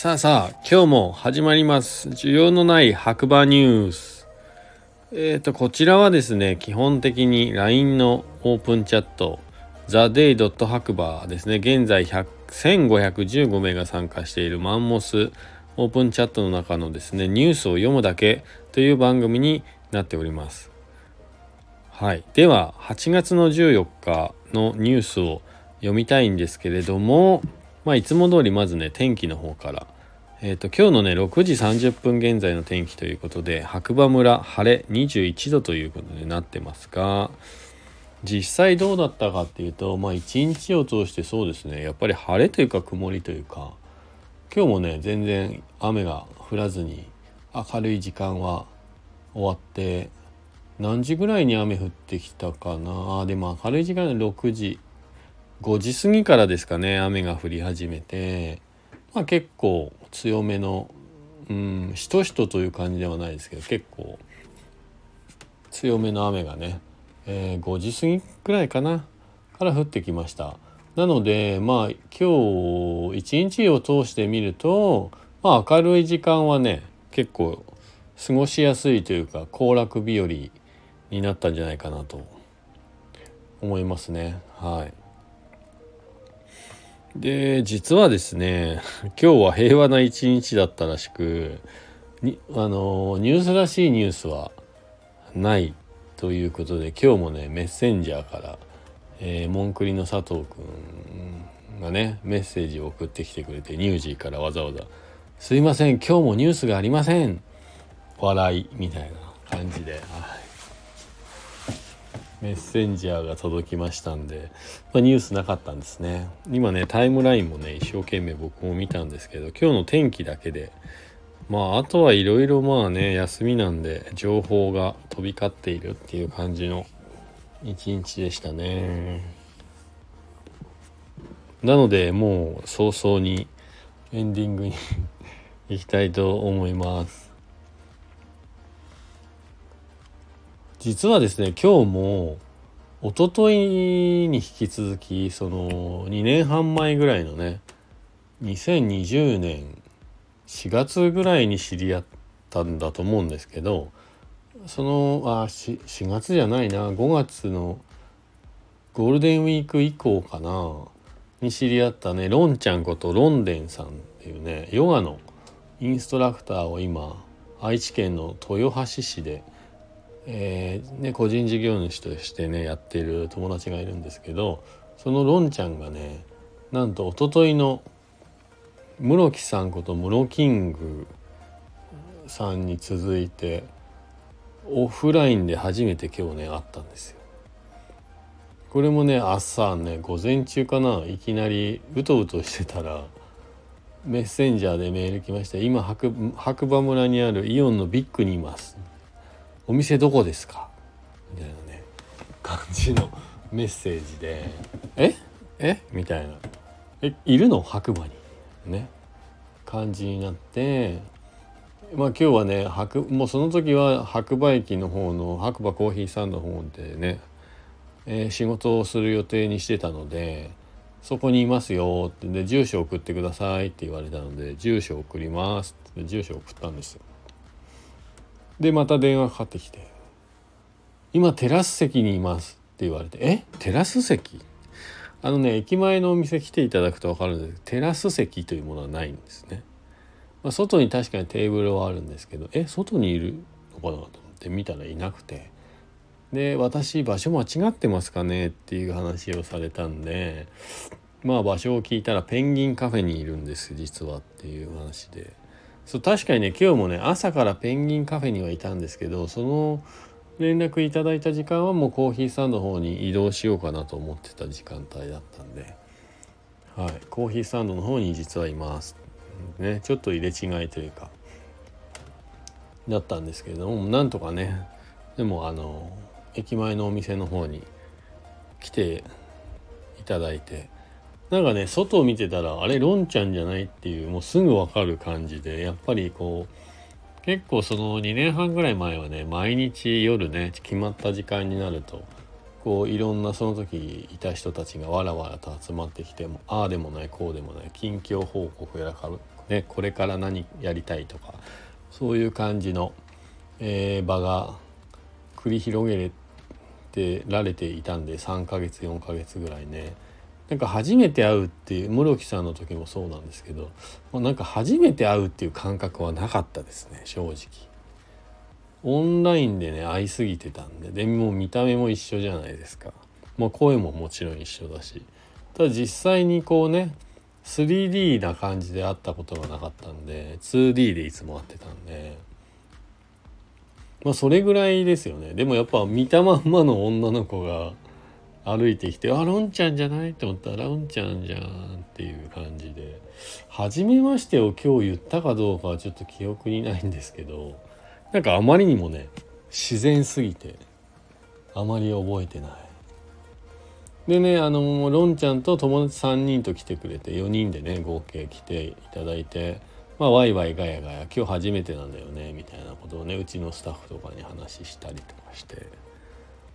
さあさあ、今日も始まります。需要のない白馬ニュース。えっ、ー、と、こちらはですね、基本的に LINE のオープンチャット、theday. 白馬ですね、現在1515名が参加しているマンモスオープンチャットの中のですね、ニュースを読むだけという番組になっております。はい。では、8月の14日のニュースを読みたいんですけれども、まあ、いつも通りまずね、天気の方から。えっ、ー、と、今日のね、6時30分現在の天気ということで、白馬村晴れ21度ということになってますが、実際どうだったかっていうと、まあ一日を通してそうですね、やっぱり晴れというか曇りというか、今日もね、全然雨が降らずに、明るい時間は終わって、何時ぐらいに雨降ってきたかなでも明るい時間で6時5時過ぎからですかね雨が降り始めて。まあ結構強めのうんしとしとという感じではないですけど結構強めの雨がね、えー、5時過ぎくらいかなから降ってきました。なのでまあ今日一日を通してみると、まあ、明るい時間はね結構過ごしやすいというか行楽日和になったんじゃないかなと思いますね。はい。で実はですね今日は平和な一日だったらしくにあのニュースらしいニュースはないということで今日もねメッセンジャーから、えー、モンクリの佐藤くんがねメッセージを送ってきてくれてニュージーからわざわざ「すいません今日もニュースがありません」笑いみたいな感じで、メッセンジャーが届きましたんで、まあ、ニュースなかったんですね。今ねタイムラインもね一生懸命僕も見たんですけど今日の天気だけでまああとはいろいろまあね休みなんで情報が飛び交っているっていう感じの一日でしたね。なのでもう早々にエンディングに 行きたいと思います。実はですね今日も一昨日に引き続きその2年半前ぐらいのね2020年4月ぐらいに知り合ったんだと思うんですけどそのあ 4, 4月じゃないな5月のゴールデンウィーク以降かなに知り合ったねロンちゃんことロンデンさんっていうねヨガのインストラクターを今愛知県の豊橋市でえー、ね、個人事業主としてねやってる友達がいるんですけどそのロンちゃんがねなんと一昨日の室木さんこと室キングさんに続いてオフラインで初めて今日ね会ったんですよ。これもね朝ね午前中かないきなりうとうとしてたらメッセンジャーでメール来ました今白白馬村にあるイオンのビッグにいますお店どこですか?」みたいなね。感じのメッセージで「え？え？みたいな「えいるの？白馬に」ね。感じになって。まあ今日はね白もうその時は白馬駅の方の白馬コーヒーサンドの方でね、えー、仕事をする予定にしてたのでそこにいますよって。で住所送ってくださいって言われたので住所送りますって。住所送ったんですよ。でまた電話かかってきて「今テラス席にいます」って言われて「え？テラス席?」あのね駅前のお店来ていただくと分かるんですけどテラス席というものはないんですね。まあ、外に確かにテーブルはあるんですけどえ？外にいるのかなと思って見たらいなくてで私場所間違ってますかねっていう話をされたんでまあ場所を聞いたらペンギンカフェにいるんです実はっていう話でそう確かにね今日もね朝からペンギンカフェにはいたんですけどその連絡いただいた時間はもうコーヒースタンドの方に移動しようかなと思ってた時間帯だったんで、はい、コーヒースタンドの方に実はいます。ね、ちょっと入れ違いというかだったんですけれどもなんとかねでもあの駅前のお店の方に来ていただいてなんかね外を見てたらあれロンちゃんじゃないっていうもうすぐ分かる感じでやっぱりこう結構その2年半ぐらい前はね毎日夜ね決まった時間になるとこういろんなその時いた人たちがわらわらと集まってきてもああでもないこうでもない近況報告やらかねこれから何やりたいとかそういう感じの、えー、場が繰り広げてられていたんで3ヶ月4ヶ月ぐらいねなんか初めて会うっていう室木さんの時もそうなんですけどなんか初めて会うっていう感覚はなかったですね正直。オンラインでね会いすぎてたんででも見た目も一緒じゃないですか。まあ声ももちろん一緒だし。ただ実際にこうね 3D な感じで会ったことがなかったんで 2D でいつも会ってたんで。まあそれぐらいですよね。でもやっぱ見たまんまの女の子が歩いてきて「あロンちゃんじゃない?」って思ったら「ロンちゃんじゃん」っていう感じで「初めまして」を今日言ったかどうかはちょっと記憶にないんですけどなんかあまりにもね自然すぎてあまり覚えてない。でねあのロンちゃんと友達3人と来てくれて4人でね合計来ていただいてまあワイワイガヤガヤ今日初めてなんだよねみたいなことをねうちのスタッフとかに話したりとかして。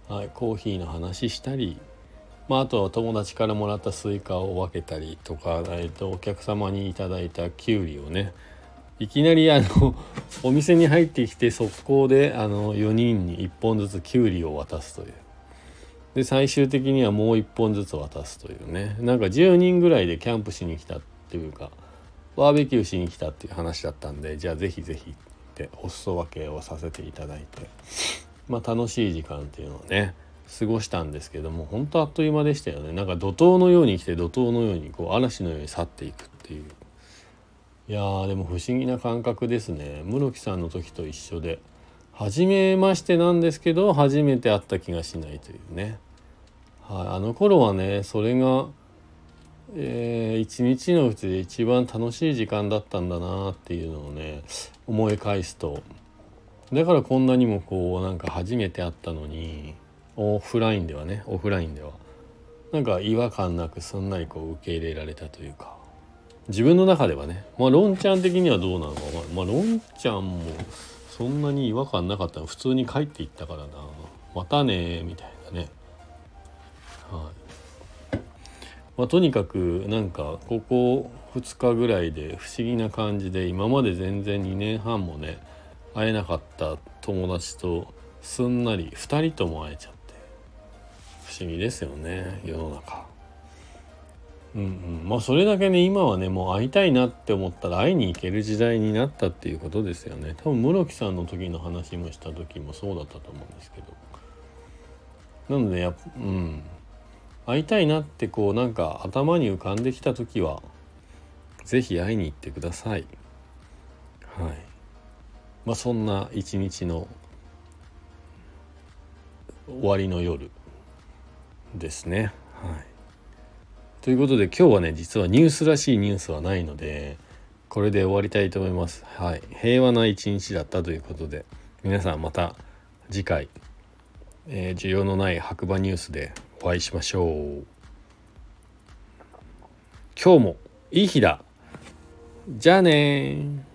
はい、コーヒーの話したり、まあ、あとは友達からもらったスイカを分けたりとか、えー、とお客様にいただいたきゅうりをねいきなりあの お店に入ってきて速攻であの4人に1本ずつきゅうりを渡すという。で最終的にはもう1本ずつ渡すというね。なんか10人ぐらいでキャンプしに来たっていうかバーベキューしに来たっていう話だったんでじゃあぜひぜひってお裾分けをさせていただいて。まあ、楽しい時間っていうのをね過ごしたんですけども本当あっという間でしたよね。なんか怒涛のように来て怒涛のようにこう嵐のように去っていくっていう。いやーでも不思議な感覚ですね。室木さんの時と一緒で。初めましてなんですけど初めて会った気がしないというね、はい、あの頃はねそれが、えー、一日のうちで一番楽しい時間だったんだなっていうのをね思い返すとだからこんなにもこうなんか初めて会ったのにオフラインではねオフラインでは。なんか違和感なくすんなりこう受け入れられたというか。自分の中ではね。まあロンちゃん的にはどうなのかまあロンちゃんもそんなに違和感なかったの。普通に帰っていったからな。またねみたいなね。はい。まあとにかくなんかここ2日ぐらいで不思議な感じで今まで全然2年半もね会えなかった友達とすんなり2人とも会えちゃって不思議ですよね世の中。うんうん、まあそれだけね今はねもう会いたいなって思ったら会いに行ける時代になったっていうことですよね。多分室木さんの時の話もした時もそうだったと思うんですけど。なのでやうん。会いたいなってこうなんか頭に浮かんできた時は是非会いに行ってください。はい。まあ、そんな一日の終わりの夜ですね。はい、ということで今日はね実はニュースらしいニュースはないのでこれで終わりたいと思います。はい、平和な一日だったということで皆さんまた次回、えー、需要のない白馬ニュースでお会いしましょう。今日もいい日だじゃあね